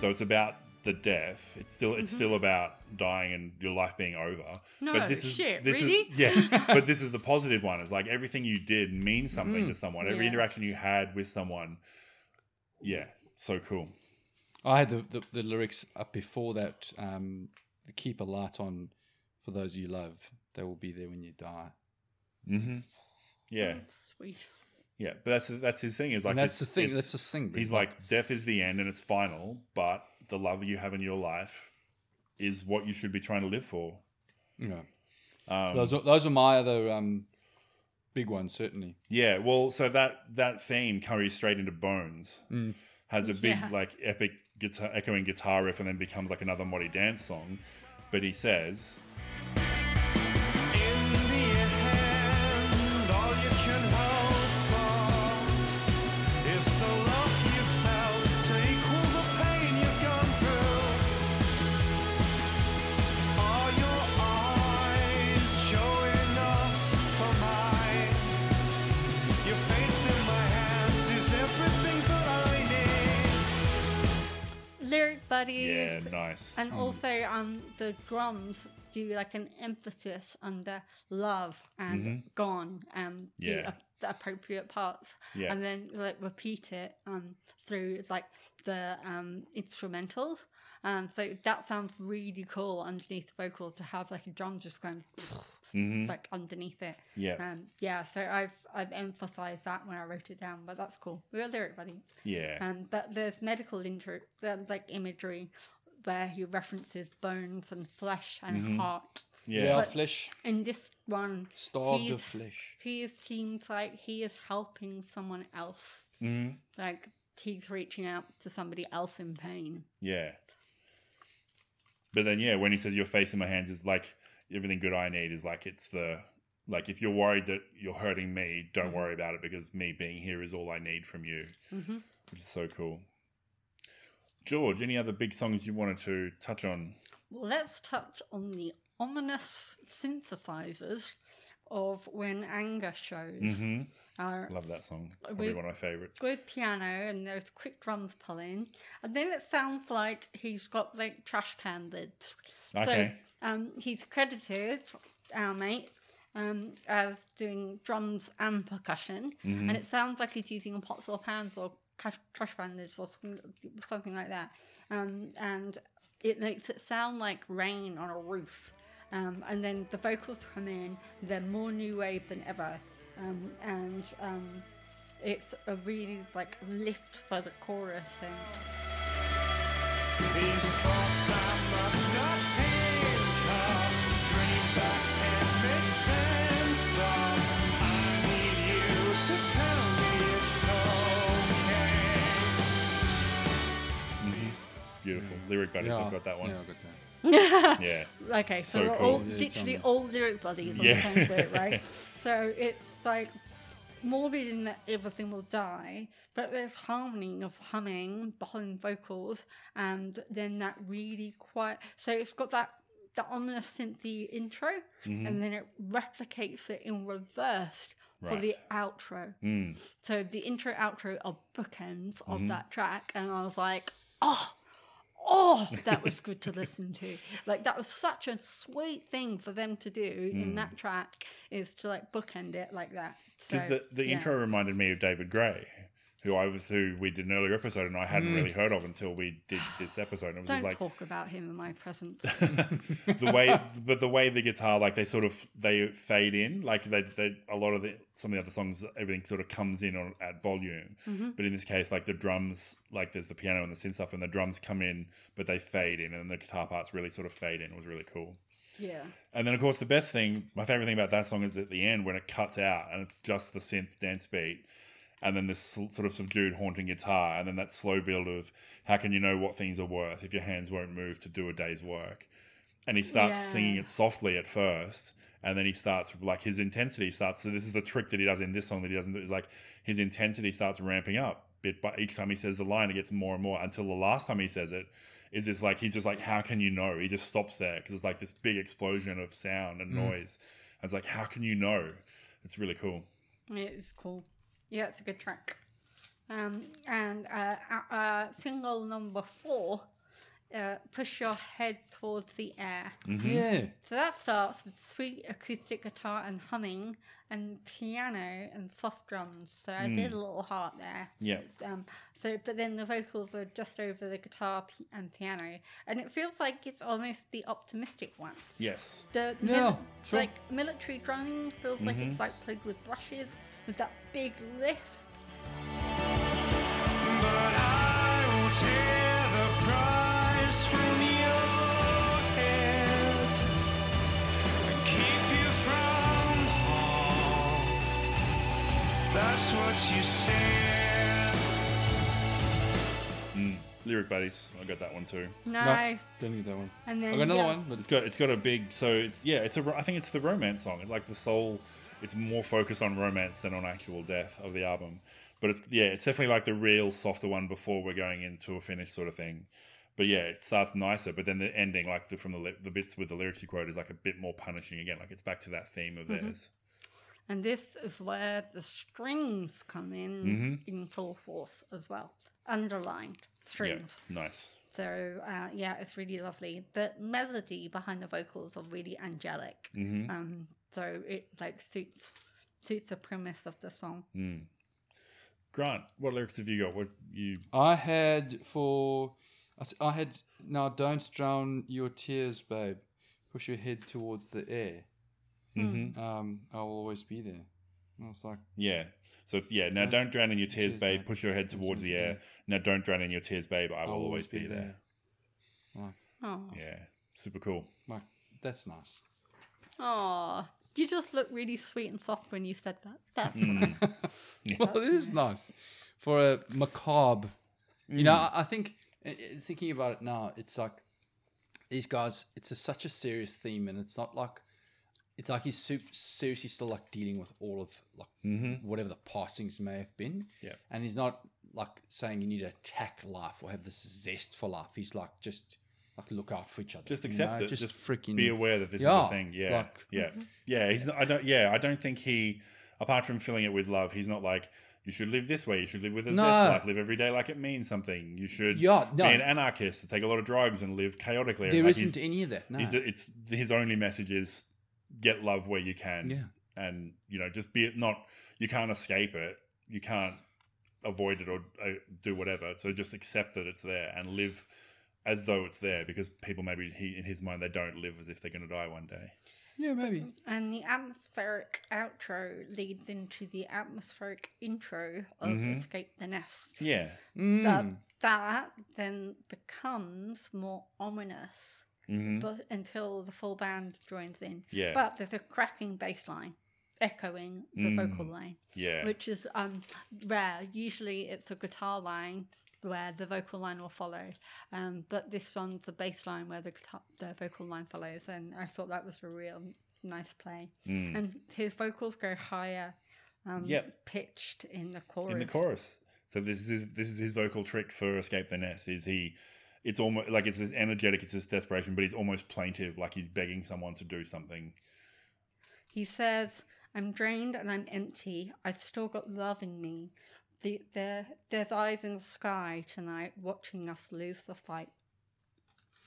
So it's about the death. It's still it's still about dying and your life being over. No, but this is shit, this really? is yeah. [LAUGHS] but this is the positive one. It's like everything you did means something to someone. Every Yeah. interaction you had with someone. Yeah. So cool. I had the, the, the lyrics up before that. Um, keep a light on for those you love. They will be there when you die. Mm-hmm. Yeah. "Sweet." Yeah, but that's that's his thing. Is like and that's it's- the thing. That's the thing. He's like, death is the end and it's final, but the love you have in your life is what you should be trying to live for. Yeah. Um, so those are, those are my other um, big ones, certainly. yeah, well, so that that theme carries straight into Bones. Has a big Yeah. like epic guitar echoing guitar riff and then becomes like another Moddy dance song. But he says, Buddies. "Yeah, nice." And also, um, the drums do like an emphasis on the love and gone and do Mm-hmm. Yeah. a- the appropriate parts, Yeah. and then like repeat it um through like the um instrumentals. And so that sounds really cool underneath the vocals to have like a drum just going Mhm. like underneath it. Yeah, Um, yeah, so I've I've emphasized that when I wrote it down, but that's cool. We're lyric buddies. yeah, Um, but there's medical intro, um, like imagery where he references bones and flesh and Mm-hmm. heart. yeah, Yeah, flesh, In this one, starved he's- of flesh. he seems like he is helping someone else. Mhm. Like he's reaching out to somebody else in pain. yeah. But then, yeah, when he says "your face in my hands" is like everything good I need is like it's the like if you're worried that you're hurting me, don't worry about it because me being here is all I need from you, mm-hmm. which is so cool. George, any other big songs you wanted to touch on? Well, let's touch on the ominous synthesizers of when anger shows. Mm-hmm. Are Love that song. It's probably With- one of my favorites. good piano and there's quick drums pulling, and then it sounds like he's got like trash can lids. Okay. So um, he's credited, our mate, um, as doing drums and percussion, Mm-hmm. and it sounds like he's using pots or pans or cash, trash can lids or something, something like that. Um, and it makes it sound like rain on a roof. Um, and then the vocals come in, they're more new wave than ever. Um, and um, it's a really like lift for the chorus and These thoughts I must not think of, dreams I can't make sense of. I need you to tell me it's okay. These lyric buddies Yeah, have got that one. Yeah, I got that. Yeah. [LAUGHS] Okay, so, So we're cool. all Yeah, literally all lyric buddies on Yeah. the same boat, right? [LAUGHS] so it's like morbid in that everything will die, but there's harmony of humming behind vocals, and then that really quiet. So it's got that the ominous synthy intro, Mm-hmm. and then it replicates it in reverse for the outro. Mm. So the intro outro are bookends Mm-hmm. of that track, and I was like, oh, oh, that was good to [LAUGHS] listen to. Like that was such a sweet thing for them to do in that track is to like bookend it like that. Because So, Mm. the, the yeah. intro reminded me of David Gray, who I was who we did an earlier episode and I hadn't really heard of until we did this episode. And it was Don't just like talk about him in my presence. [LAUGHS] the way, but the way the guitar, like they sort of they fade in, like they, they a lot of the some of the other songs, everything sort of comes in on at volume. Mm-hmm. But in this case, like the drums, like there's the piano and the synth stuff, and the drums come in, but they fade in, and the guitar parts really sort of fade in. It was really cool. yeah. And then, of course, the best thing, my favorite thing about that song is at the end when it cuts out and it's just the synth dance beat, and then this sort of subdued, haunting guitar, and then that slow build of how can you know what things are worth if your hands won't move to do a day's work? And he starts Yeah. singing it softly at first, and then he starts like his intensity starts. So this is the trick that he does in this song that he doesn't do is like his intensity starts ramping up bit by each time he says the line, it gets more and more until the last time he says it is this like he's just like how can you know? He just stops there because it's like this big explosion of sound and mm. noise. I was like, how can you know? It's really cool. Yeah, it's cool. Yeah, it's a good track. Um, and uh, uh, single number four, uh, push your head towards the air. Yeah. So that starts with sweet acoustic guitar and humming, and piano and soft drums. So I did a little heart there. Yeah. Um, so, but then the vocals are just over the guitar p- and piano, and it feels like it's almost the optimistic one. Yes. The Yeah, mili- sure. like military drumming feels like it's like played with brushes with that big lift. But I will tear the price from your head and keep you. That's what you said. Mm, lyric buddies. I got that one too. Nice. Didn't get that one. And then I got another yeah. one, but It's got it's got a big so it's yeah it's a ro- I think it's the romance song. It's like the soul. It's more focused on romance than on actual death of the album. But it's yeah it's definitely like the real softer one before we're going into a finish sort of thing. But yeah, it starts nicer. But then the ending, like the, from the the bits with the lyrics you quote, is like a bit more punishing again. Like it's back to that theme of theirs. And this is where the strings come in in full force as well. Underlined strings. Yeah, nice. So uh, yeah, it's really lovely. The melody behind the vocals are really angelic. Mm-hmm. Um, so it like suits suits the premise of the song. Mm. Grant, what lyrics have you got? What you? I had for I had now don't drown your tears, babe. Push your head towards the air. Mm-hmm. Um, I will always be there. And I was like, Yeah. So it's yeah. Now Don't- don't drown in your tears, Tears, babe. babe. Push your head towards the air. Now don't drown in your tears, babe. I will I'll always be there. Oh, Yeah, super cool. Like, that's nice. oh, you just look really sweet and soft when you said that. That's Mm. [LAUGHS] well, it is nice for a macabre. You know, I, I think thinking about it now, it's like these guys. It's a, such a serious theme, and it's not like it's like he's super, seriously still like dealing with all of like whatever the passings may have been. Yeah. and he's not like saying you need to attack life or have this zest for life. He's like just like look out for each other. Just you accept know? it. Just, Just freaking Be aware that this is a thing. Yeah, like- yeah, yeah. He's not. I don't. Yeah, I don't think he. Apart from filling it with love, he's not like you should live this way. You should live with a No. zest life. Live every day like it means something. You should. Yeah, no. Be an anarchist and take a lot of drugs and live chaotically. There like isn't any of that. No. it's his only message is get love where you can. Yeah. and you know just be it not you can't escape it you can't avoid it or uh, do whatever so just accept that it's there and live as though it's there because people maybe he in his mind they don't live as if they're going to die one day yeah, maybe. And the atmospheric outro leads into the atmospheric intro of Mhm. Escape the Nest. yeah That, Mm. that then becomes more ominous hmm but until the full band joins in. Yeah. But there's a cracking bass line echoing the Mm. vocal line, yeah which is um rare. Usually it's a guitar line where the vocal line will follow, um, but this one's the bass line where the guitar, the vocal line follows, and I thought that was a real nice play. And his vocals go higher, um, Mm. Yep. pitched in the chorus. in the chorus. So this is this is his vocal trick for "Escape the Nest." Is he? It's almost like it's this energetic, it's this desperation, but he's almost plaintive, like he's begging someone to do something. He says, "I'm drained and I'm empty. I've still got love in me. The, there, there's eyes in the sky tonight, watching us lose the fight.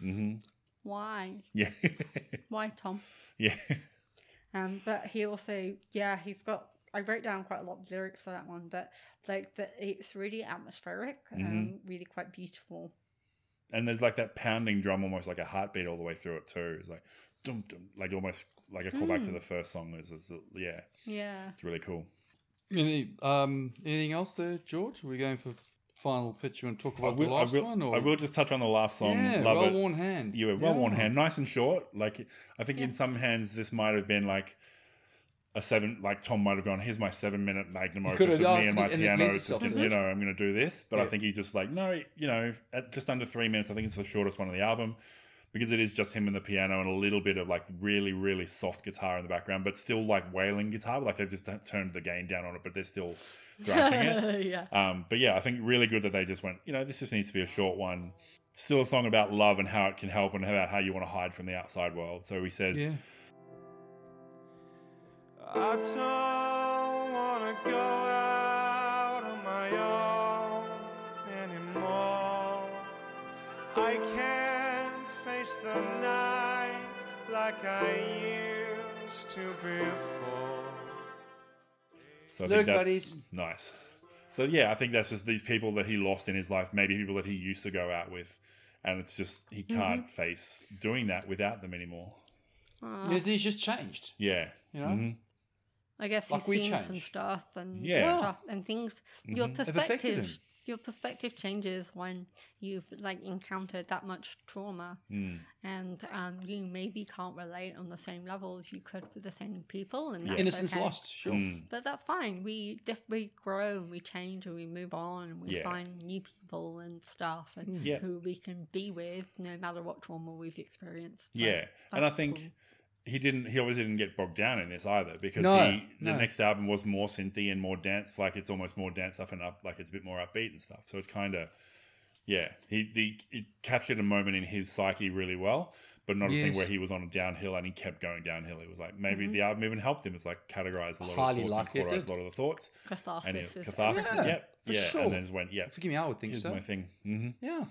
hmm Why? Yeah, [LAUGHS] Why, Tom?" yeah, Um, but he also, yeah, he's got. I wrote down quite a lot of lyrics for that one, but like that, it's really atmospheric Mm-hmm. and really quite beautiful. and there's like that pounding drum, almost like a heartbeat all the way through it too. It's like, dum dum, like almost like a callback to the first song. Is, is yeah, Yeah. it's really cool. Any, um, anything else there, George? Are we going for final pitch? You want to talk I about the will, I last will, one? Or? I will just touch on the last song. Yeah, Love well worn hand. Yeah, well worn hand, nice and short. Like I think in some hands this might have been like a seven. Like Tom might have gone, "Here's my seven minute magnum opus of me and my and piano. itself you know I'm going to do this." But I think he just like no, you know, at just under three minutes. I think it's the shortest one of the album because it is just him and the piano and a little bit of like really really soft guitar in the background, but still like wailing guitar. Like they've just turned the gain down on it, but they're still thrashing it. [LAUGHS] yeah. Um, but yeah, I think really good that they just went, you know, this just needs to be a short one. Still a song about love and how it can help and about how you want to hide from the outside world. So he says, Yeah. I don't wanna go out on my own anymore. I can't face the night like I used to before. so I Lyric think that's buddies. nice. So yeah, I think that's just these people that he lost in his life, maybe people that he used to go out with. And it's just, he can't face doing that without them anymore. Aw. Yes, he's just changed. Yeah. You know, Mhm. I guess Like he's we seen some stuff and Yeah. stuff and things. Your They've affected perspective, him. Your perspective changes when you've like encountered that much trauma, Mm. and um, you maybe can't relate on the same level as you could with the same people. And that's innocence okay. lost. Sure. Mm. But that's fine. We diff- we grow and we change and we move on and we Yeah. find new people and stuff and Yeah. who we can be with no matter what trauma we've experienced. So Yeah. And I think cool. He didn't he obviously didn't get bogged down in this either because No, he the no. next album was more synthy and more dance like it's almost more dance stuff and up like it's a bit more upbeat and stuff. So it's kind of yeah he the it captured a moment in his psyche really well but not a thing where he was on a downhill and he kept going downhill. It was like maybe the album even helped him. It's like categorized a lot Highly of the thoughts likely it and cauterized a lot of the thoughts. Catharsis and is it, catharsis Yeah, yep for yeah sure. and then just went yep. Forgive me, I would think here's so. my thing. Hmm Yeah.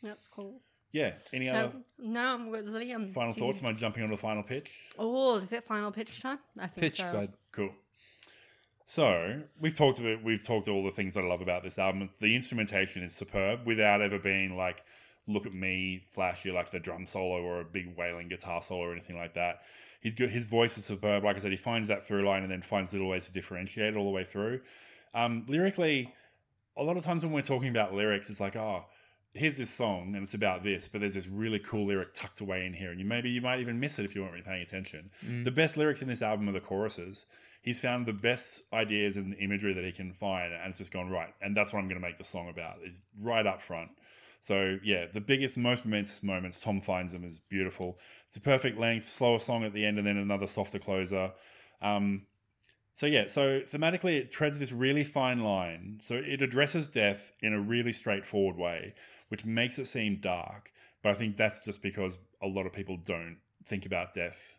that's cool. Yeah any So other No, I'm with Liam. final Do thoughts you- am I jumping on the final pitch Oh, is it final pitch time? I think Pitch, so. bud. Cool. So we've talked about we've talked all the things that I love about this album. The instrumentation is superb without ever being like, look at me, flashy like the drum solo or a big wailing guitar solo or anything like that. He's good. His voice is superb. Like I said, he finds that through line and then finds little ways to differentiate it all the way through. Um, lyrically, a lot of times when we're talking about lyrics, it's like, oh, here's this song and it's about this, but there's this really cool lyric tucked away in here, and you maybe you might even miss it if you weren't really paying attention. The best lyrics in this album are the choruses. He's found the best ideas and imagery that he can find, and it's just gone right. And that's what I'm going to make the song about. Is right up front. So yeah, the biggest, most momentous moments, Tom finds them is beautiful. It's a perfect length, slower song at the end, and then another softer closer. Um, so yeah, so thematically it treads this really fine line. So it addresses death in a really straightforward way, which makes it seem dark. But I think that's just because a lot of people don't think about death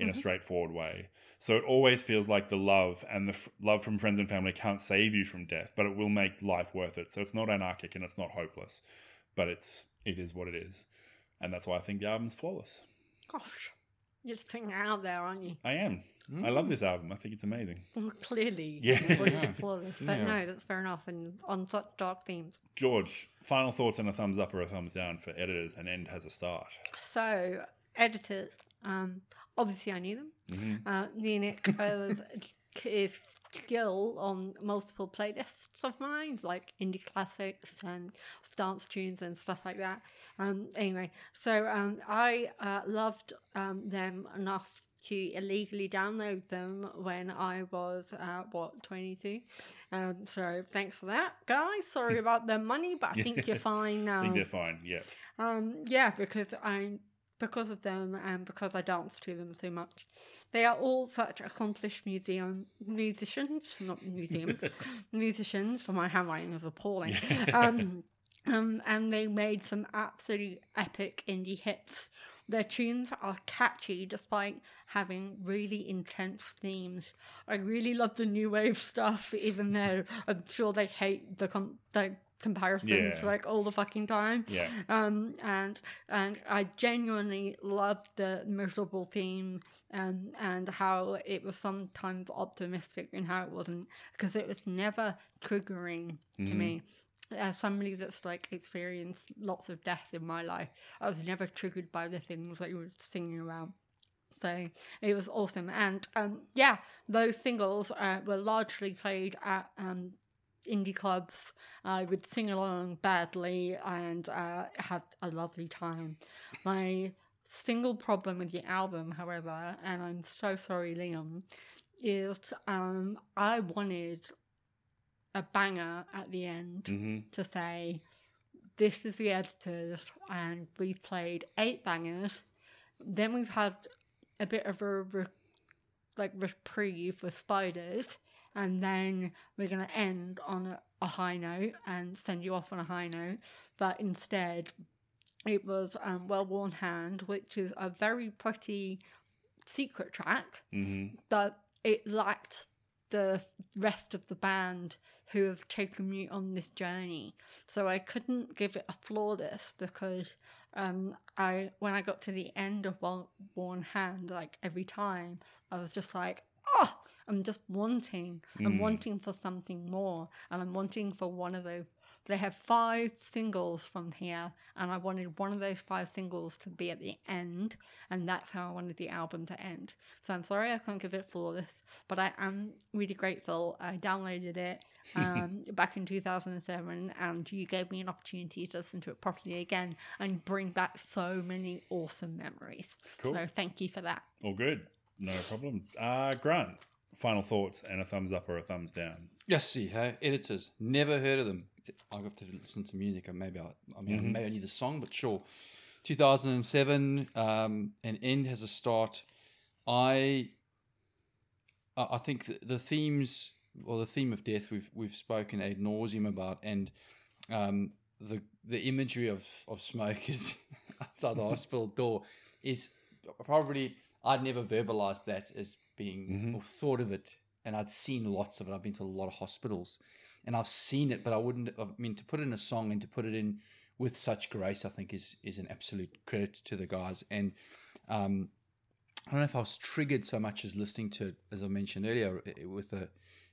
in a mm-hmm. straightforward way. So it always feels like the love and the f- love from friends and family can't save you from death, but it will make life worth it. So it's not anarchic and it's not hopeless, but it's it is what it is, and that's why I think the album's flawless. Gosh, you're just putting it out there, aren't you? I am. I love this album. I think it's amazing. Well, Clearly, Yeah. you [LAUGHS] flawless. But Yeah. no, that's fair enough. And on such dark themes. George, final thoughts and a thumbs up or a thumbs down for editors and end has a start. So, editors, um, obviously I knew them. Mm-hmm. Uh, Nick was his skill on multiple playlists of mine, like indie classics and dance tunes and stuff like that. Um, anyway, so um, I uh, loved um, them enough to illegally download them when I was uh, what twenty two. Um, so thanks for that, guys. Sorry [LAUGHS] about the money, but I think you're [LAUGHS] fine now. I think they're fine. Yeah. Um, yeah, because I because of them and because I dance to them so much. They are all such accomplished museum musicians, not museums, [LAUGHS] musicians. For my handwriting is appalling. Um, um, and they made some absolute epic indie hits. Their tunes are catchy despite having really intense themes. I really love the new wave stuff, even though I'm sure they hate the com- the comparisons Yeah. like all the fucking time. Yeah. Um, and and I genuinely loved the miserable theme and and how it was sometimes optimistic and how it wasn't because it was never triggering to me. As somebody that's like experienced lots of death in my life, I was never triggered by the things that you were singing about. So it was awesome, and um, yeah, those singles uh, were largely played at um, indie clubs. I would sing along badly and uh, had a lovely time. My single problem with the album, however, and I'm so sorry, Liam, is um, I wanted a banger at the end hmm to say, this is the editors, and we've played eight bangers. Then we've had a bit of a re- like reprieve with spiders, and then we're gonna end on a, a high note and send you off on a high note. But instead, it was um, Well Worn Hand, which is a very pretty secret track hmm but it lacked the rest of the band who have taken me on this journey. So I couldn't give it a flawless because um, I when I got to the end of Well Worn Hand, like every time, I was just like, I'm just wanting. I'm wanting for something more, and I'm wanting for one of those. They have five singles from here, and I wanted one of those five singles to be at the end, and that's how I wanted the album to end. So I'm sorry I can't give it flawless, but I am really grateful. I downloaded it [LAUGHS] um, back in 2007, and you gave me an opportunity to listen to it properly again and bring back so many awesome memories. Cool. So thank you for that. All good. No problem. Uh, Grant, final thoughts and a thumbs up or a thumbs down. Yes, see, hey, editors. Never heard of them. I'll have to listen to music. and Maybe I, I mean, maybe I need the song, but sure. 2007, um, an end has a start. I, I I think the, the themes, or the theme of death, we've we've spoken ad nauseum about, and um, the the imagery of of smoke is [LAUGHS] outside the hospital door is probably I'd never verbalized that as being or thought of it, and I'd seen lots of it. I've been to a lot of hospitals, and I've seen it, but I wouldn't. I mean, to put it in a song and to put it in with such grace, I think is is an absolute credit to the guys. And um, I don't know if I was triggered so much as listening to, it, as I mentioned earlier, with the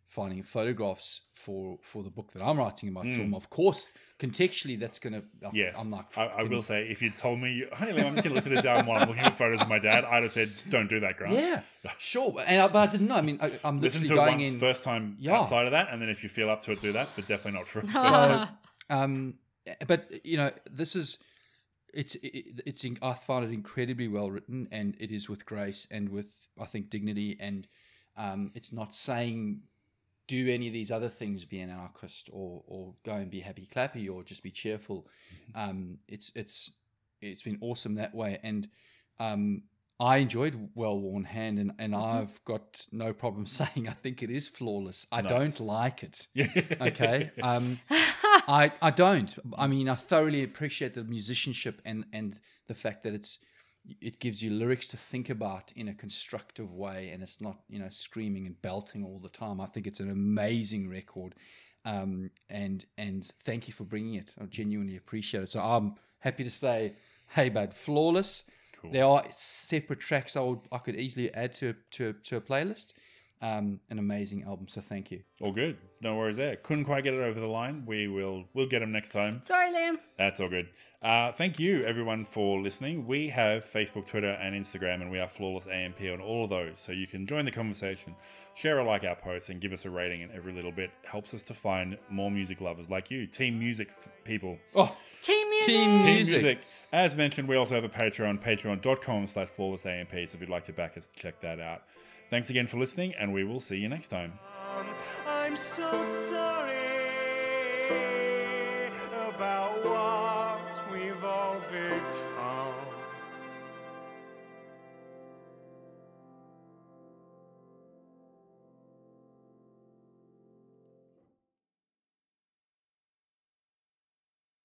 finding photographs for for the book that I'm writing about trauma. Of course, contextually, that's gonna. Yes. I'm like, I, I will say, if you told me, hey, I'm just going to listen to this album while I'm looking at photos of my dad, I'd have said, don't do that, Grant. Yeah, sure. And I, but I didn't know. I mean, I, I'm Listen literally to it going once, in. first time Yeah. outside of that, and then if you feel up to it, do that, but definitely not for [LAUGHS] So, um, but you know, this is it's it, it's I find it incredibly well written, and it is with grace and with I think dignity, and um, it's not saying do any of these other things, be an anarchist or or go and be happy clappy or just be cheerful. Um, it's it's it's been awesome that way, and um, I enjoyed Well Worn Hand, and, and I've got no problem [LAUGHS] saying I think it is flawless. I Nice. don't like it. [LAUGHS] Okay. Um, [LAUGHS] I I don't. I mean, I thoroughly appreciate the musicianship and and the fact that it's it gives you lyrics to think about in a constructive way, and it's not you know screaming and belting all the time. I think it's an amazing record, um, and and thank you for bringing it. I genuinely appreciate it. So I'm happy to say, hey, bud, flawless. Cool. There are separate tracks I would I could easily add to to to a playlist. Um, an amazing album. So thank you. All good. No worries there. Couldn't quite get it over the line. We will we'll get them next time. Sorry, Liam. That's all good. Uh, thank you, everyone, for listening. We have Facebook, Twitter, and Instagram, and we are Flawless AMP on all of those. So you can join the conversation, share or like our posts, and give us a rating. And every little bit helps us to find more music lovers like you, team music f- people. Oh, Team music. Team Team Music. music. As mentioned, we also have a Patreon, patreon.com slash flawless AMP. So if you'd like to back us, check that out. Thanks again for listening, and we will see you next time. I'm